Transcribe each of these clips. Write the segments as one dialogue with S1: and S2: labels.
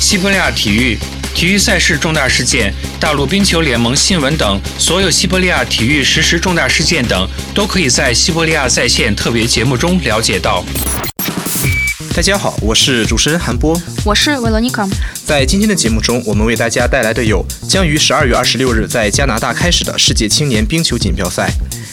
S1: 西伯利亚体育、体育赛事重大事件、大陆冰球联盟新闻等，所有西伯利亚体育实时重大事件等，都可以在西伯利亚在线特别节目中了解到。
S2: 大家好，我是主持人韩波，
S3: 我是维罗妮卡。
S2: 在今天的节目中，我们为大家带来的有将于十二月二十六日在加拿大开始的世界青年冰球锦标赛，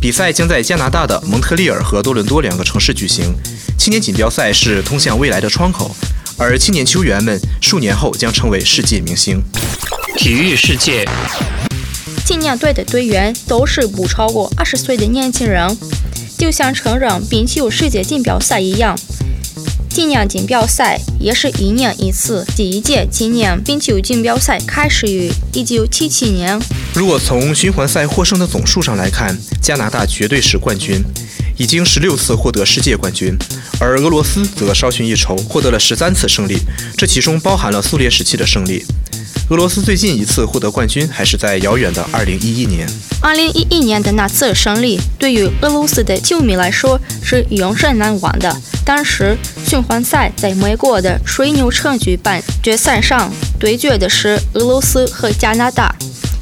S2: 比赛将在加拿大的蒙特利尔和多伦多两个城市举行。青年锦标赛是通向未来的窗口。而青年球员们数年后将成为世界明星。
S1: 体育世界，
S3: 青年队的队员都是不超过二十岁的年轻人，就像成人冰球世界锦标赛一样。青年锦标赛也是一年一次。第一届青年冰球锦标赛开始于一九七七年。
S2: 如果从循环赛获胜的总数上来看，加拿大绝对是冠军。已经十六次获得世界冠军，而俄罗斯则稍逊一筹，获得了十三次胜利，这其中包含了苏联时期的胜利。俄罗斯最近一次获得冠军还是在遥远的二零一一年。
S3: 二零一一年的那次胜利，对于俄罗斯的球迷来说是永生难忘的。当时循环赛在美国的水牛城举办，决赛上对决的是俄罗斯和加拿大，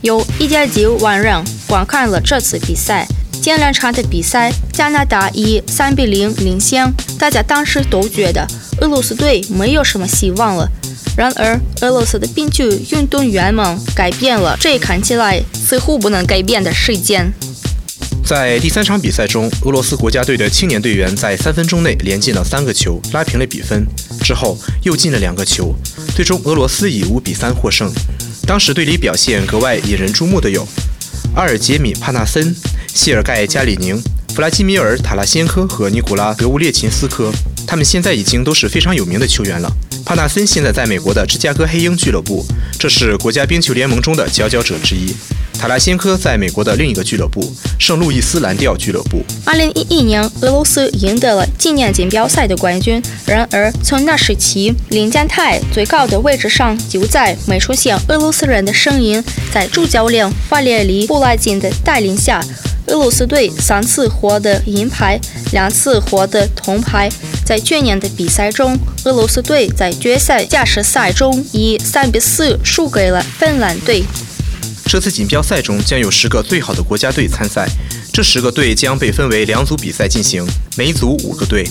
S3: 有一点九万人观看了这次比赛。前两场的比赛，加拿大以三比零领先，大家当时都觉得俄罗斯队没有什么希望了。然而，俄罗斯的冰球运动员们改变了这看起来似乎不能改变的事件。
S2: 在第三场比赛中，俄罗斯国家队的青年队员在三分钟内连进了三个球，拉平了比分。之后又进了两个球，最终俄罗斯以五比三获胜。当时队里表现格外引人注目的有阿尔杰米·帕纳森。谢尔盖·加里宁、弗拉基米尔·塔拉先科和尼古拉·德乌列琴斯科，他们现在已经都是非常有名的球员了。帕纳森现在在美国的芝加哥黑鹰俱乐部，这是国家冰球联盟中的佼佼者之一。塔拉先科在美国的另一个俱乐部圣路易斯蓝调俱乐部。
S3: 二零一一年，俄罗斯赢得了纪念锦标赛的冠军。然而，从那时起，领奖台最高的位置上就再没出现俄罗斯人的身影。在主教练瓦列里·布拉金的带领下。俄罗斯队三次获得银牌，两次获得铜牌。在去年的比赛中，俄罗斯队在决赛加时赛中以三比四输给了芬兰队。
S2: 这次锦标赛中将有十个最好的国家队参赛，这十个队将被分为两组比赛进行，每组五个队。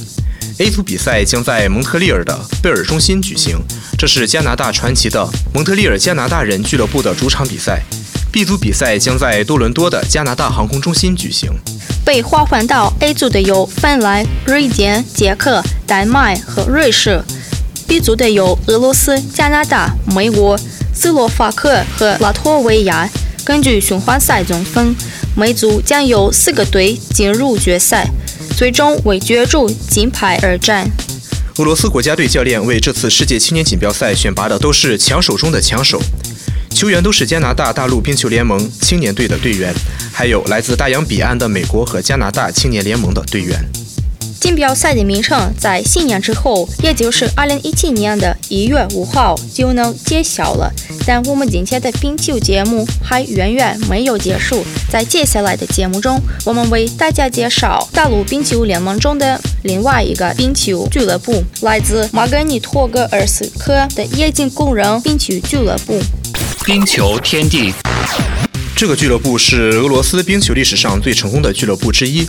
S2: A 组比赛将在蒙特利尔的贝尔中心举行，这是加拿大传奇的蒙特利尔加拿大人俱乐部的主场比赛。B 组比赛将在多伦多的加拿大航空中心举行。
S3: 被划分到 A 组的有芬兰、瑞典、捷克、丹麦和瑞士。B 组的有俄罗斯、加拿大、美国、斯洛伐克和拉脱维亚。根据循环赛总分，每组将有四个队进入决赛，最终为角逐金牌而战。
S2: 俄罗斯国家队教练为这次世界青年锦标赛选拔的都是强手中的强手。球员都是加拿大大陆冰球联盟青年队的队员，还有来自大洋彼岸的美国和加拿大青年联盟的队员。
S3: 锦标赛的名称在新年之后，也就是二零一七年的一月五号就能揭晓了。但我们今天的冰球节目还远远没有结束，在接下来的节目中，我们为大家介绍大陆冰球联盟中的另外一个冰球俱乐部——来自马格尼托格尔斯克的冶金工人冰球俱乐部。
S1: 冰球天地，
S2: 这个俱乐部是俄罗斯冰球历史上最成功的俱乐部之一。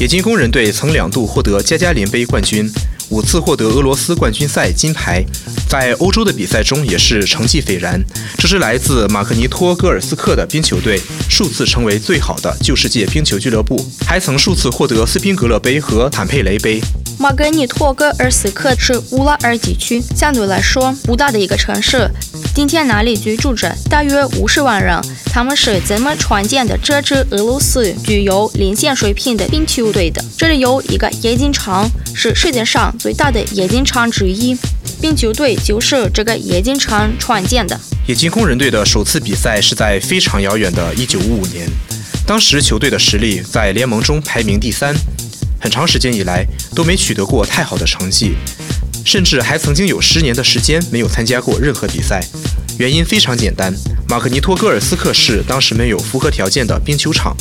S2: 冶金工人队曾两度获得加加林杯冠军，五次获得俄罗斯冠军赛金牌，在欧洲的比赛中也是成绩斐然。这支来自马克尼托戈尔斯克的冰球队，数次成为最好的旧世界冰球俱乐部，还曾数次获得斯宾格勒杯和坦佩雷杯。
S3: 马格尼托格尔斯克是乌拉尔地区相对来说不大的一个城市。今天那里居住着大约五十万人，他们是怎么创建的这支俄罗斯具有领先水平的冰球队的。这里有一个冶金厂，是世界上最大的冶金厂之一，冰球队就是这个冶金厂创建的。
S2: 冶金工人队的首次比赛是在非常遥远的1955年，当时球队的实力在联盟中排名第三，很长时间以来都没取得过太好的成绩，甚至还曾经有十年的时间没有参加过任何比赛。原因非常简单，马克尼托戈尔斯克市当时没有符合条件的冰球场。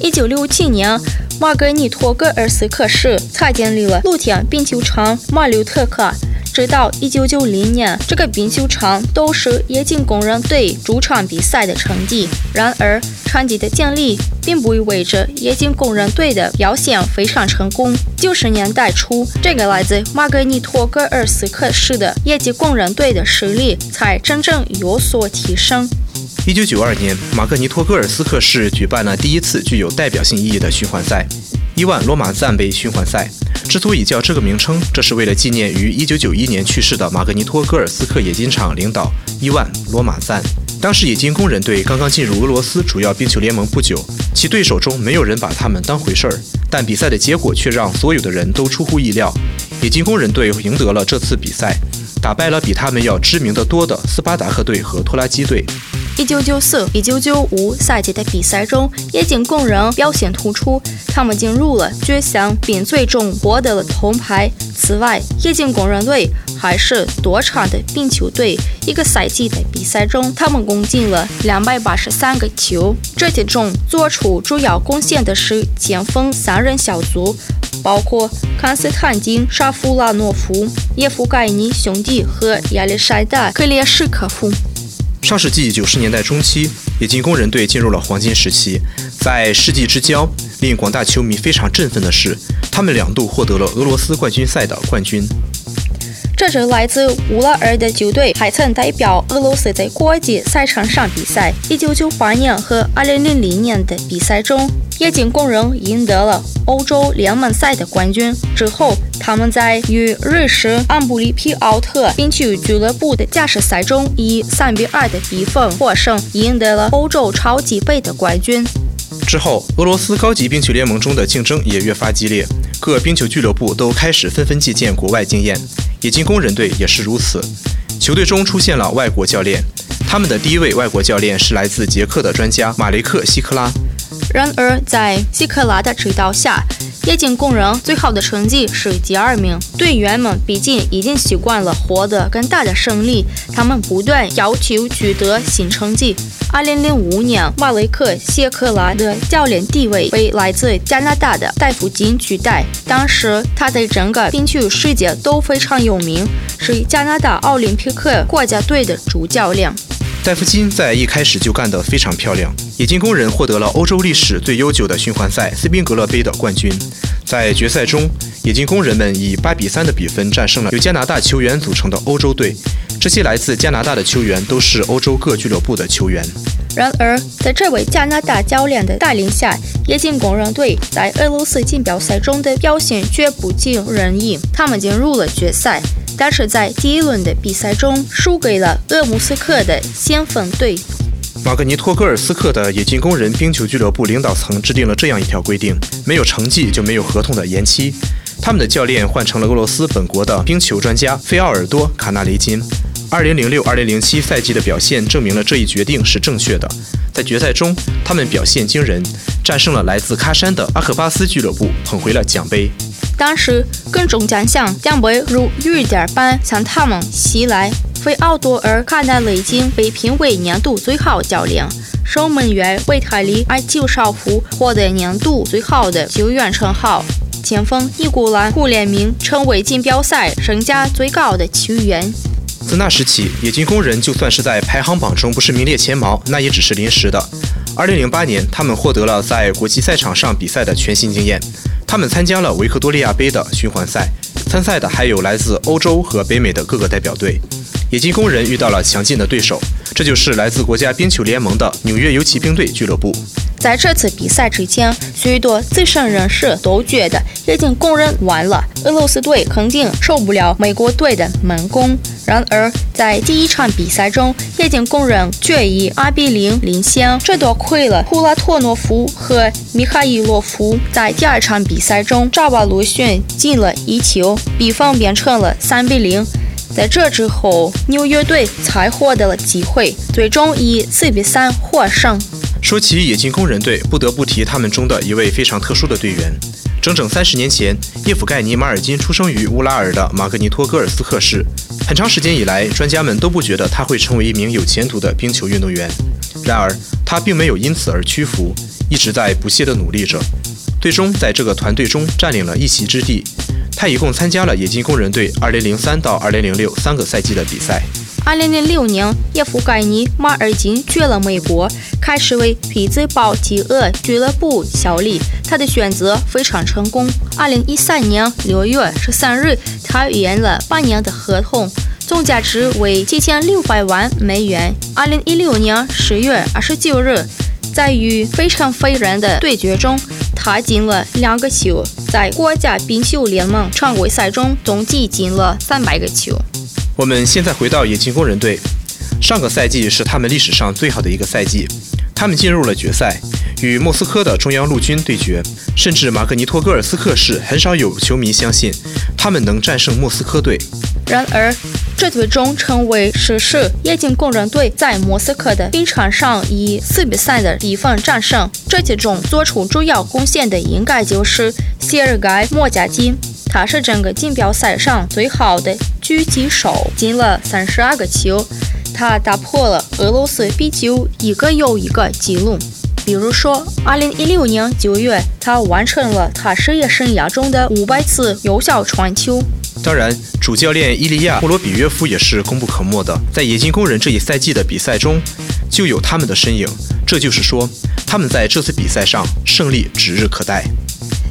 S3: 一九六七年，马格尼托戈尔斯克市才建立了露天冰球场马柳特克。直到一九九零年，这个冰球场都是冶金工人队主场比赛的成绩。然而，成绩的建立并不意味着冶金工人队的表现非常成功。九十年代初，这个来自马格尼托戈尔斯克市的冶金工人队的实力才真正有所提升。
S2: 一九九二年，马格尼托戈尔斯克市举办了第一次具有代表性意义的循环赛——伊万罗马赞杯循环赛。之所以叫这个名称，这是为了纪念于1991年去世的马格尼托戈尔斯克冶金厂领导伊万·罗马赞。当时冶金工人队刚刚进入俄罗斯主要冰球联盟不久，其对手中没有人把他们当回事儿，但比赛的结果却让所有的人都出乎意料。冶金工人队赢得了这次比赛，打败了比他们要知名的多的斯巴达克队和拖拉机队。
S3: 一九九四、一九九五赛季的比赛中，冶金工人表现突出，他们进入了决赛，并最终获得了铜牌。此外，冶金工人队还是多场的冰球队。一个赛季的比赛中，他们共进了两百八十三个球。这其中做出主要贡献的是前锋三人小组，包括康斯坦丁·沙夫拉诺夫、叶夫盖尼兄弟和亚历山大·克列什科夫。
S2: 上世纪九十年代中期，冶金工人队进入了黄金时期。在世纪之交，令广大球迷非常振奋的是，他们两度获得了俄罗斯冠军赛的冠军。
S3: 这支来自乌拉尔的球队还曾代表俄罗斯在国际赛场上比赛。1998年和2000年的比赛中，冶金工人赢得了欧洲联盟赛的冠军。之后，他们在与瑞士安布里皮奥特冰球俱乐部的加时赛中以3比2的比分获胜，赢得了欧洲超级杯的冠军。
S2: 之后，俄罗斯高级冰球联盟中的竞争也越发激烈，各冰球俱乐部都开始纷纷借鉴国外经验。冶金工人队也是如此，球队中出现了外国教练。他们的第一位外国教练是来自捷克的专家马雷克·希克拉。
S3: 然而，在希克拉的指导下，冶金工人最好的成绩是第二名。队员们毕竟已经习惯了获得更大的胜利，他们不断要求取得新成绩。2005年，马雷克·谢克拉的教练地位被来自加拿大的戴夫金取代。当时，他在整个冰球世界都非常有名，是加拿大奥林匹克国家队的主教练。
S2: 戴夫金在一开始就干得非常漂亮。冶金工人获得了欧洲历史最悠久的循环赛斯宾格勒杯的冠军。在决赛中，冶金工人们以八比三的比分战胜了由加拿大球员组成的欧洲队。这些来自加拿大的球员都是欧洲各俱乐部的球员。
S3: 然而，在这位加拿大教练的带领下，冶金工人队在俄罗斯锦标赛中的表现却不尽人意。他们进入了决赛。但是在第一轮的比赛中输给了鄂木斯克的先锋队。
S2: 马格尼托戈尔斯克的冶金工人冰球俱乐部领导层制定了这样一条规定：没有成绩就没有合同的延期。他们的教练换成了俄罗斯本国的冰球专家费奥尔多·卡纳雷金。2006-2007赛季的表现证明了这一决定是正确的。在决赛中，他们表现惊人，战胜了来自喀山的阿克巴斯俱乐部，捧回了奖杯。
S3: 当时，各种奖项将被如雨点般向他们袭来。费奥多尔·卡纳雷金被评为年度最好教练，守门员维塔利·埃丘绍夫获得年度最好的球员称号，前锋尼古拉·库列明成为锦标赛身价最高的球员。
S2: 自那时起，冶金工人就算是在排行榜中不是名列前茅，那也只是临时的。2008年，他们获得了在国际赛场上比赛的全新经验。他们参加了维克多利亚杯的循环赛，参赛的还有来自欧洲和北美的各个代表队。冶金工人遇到了强劲的对手，这就是来自国家冰球联盟的纽约游骑兵队俱乐部。
S3: 在这次比赛之前，许多资深人士都觉得冶金工人完了，俄罗斯队肯定受不了美国队的猛攻。然而，在第一场比赛中，液晶工人却以2比0领先，这多亏了普拉托诺夫和米哈伊洛夫在第二场比赛中扎瓦鲁逊进了一球，比分变成了3比0。在这之后，纽约队才获得了机会，最终以4比3获胜。
S2: 说起冶金工人队，不得不提他们中的一位非常特殊的队员。整整三十年前，叶甫盖尼·马尔金出生于乌拉尔的马格尼托戈尔斯克市。很长时间以来，专家们都不觉得他会成为一名有前途的冰球运动员。然而，他并没有因此而屈服，一直在不懈地努力着。最终，在这个团队中占领了一席之地。他一共参加了冶金工人队2003到2006三个赛季的比赛。
S3: 2006年，叶夫盖尼·马尔金去了美国，开始为匹兹堡企鹅俱乐部效力。他的选择非常成功。2013年6月13日，他签了半年的合同，总价值为7600万美元。2016年10月29日，在与非常非人的对决中，他进了两个球，在国家冰球联盟常规赛中总计进了300个球。
S2: 我们现在回到冶金工人队，上个赛季是他们历史上最好的一个赛季，他们进入了决赛，与莫斯科的中央陆军对决。甚至马格尼托戈尔斯克市很少有球迷相信他们能战胜莫斯科队。
S3: 然而，这最终成为史实。冶金工人队在莫斯科的冰场上以四比三的比分战胜。这其中做出主要贡献的应该就是谢尔盖·莫加金。他是整个锦标赛上最好的狙击手，进了三十二个球。他打破了俄罗斯壁球一个又一个纪录。比如说，二零一六年九月，他完成了他职业生涯中的五百次有效传球。
S2: 当然，主教练伊利亚·莫罗比约夫也是功不可没的。在冶金工人这一赛季的比赛中，就有他们的身影。这就是说，他们在这次比赛上胜利指日可待。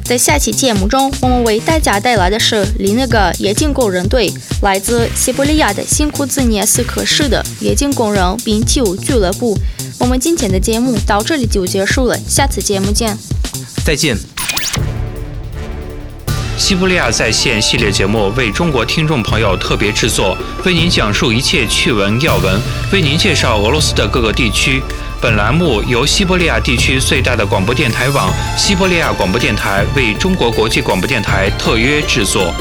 S3: 在下期节目中，我们为大家带来的是另一个眼镜工人队，来自西伯利亚的新库兹涅斯克市的眼镜工人冰球俱乐部。我们今天的节目到这里就结束了，下次节目见。
S2: 再见。
S1: 西伯利亚在线系列节目为中国听众朋友特别制作，为您讲述一切趣闻要闻，为您介绍俄罗斯的各个地区。本栏目由西伯利亚地区最大的广播电台网——西伯利亚广播电台为中国国际广播电台特约制作。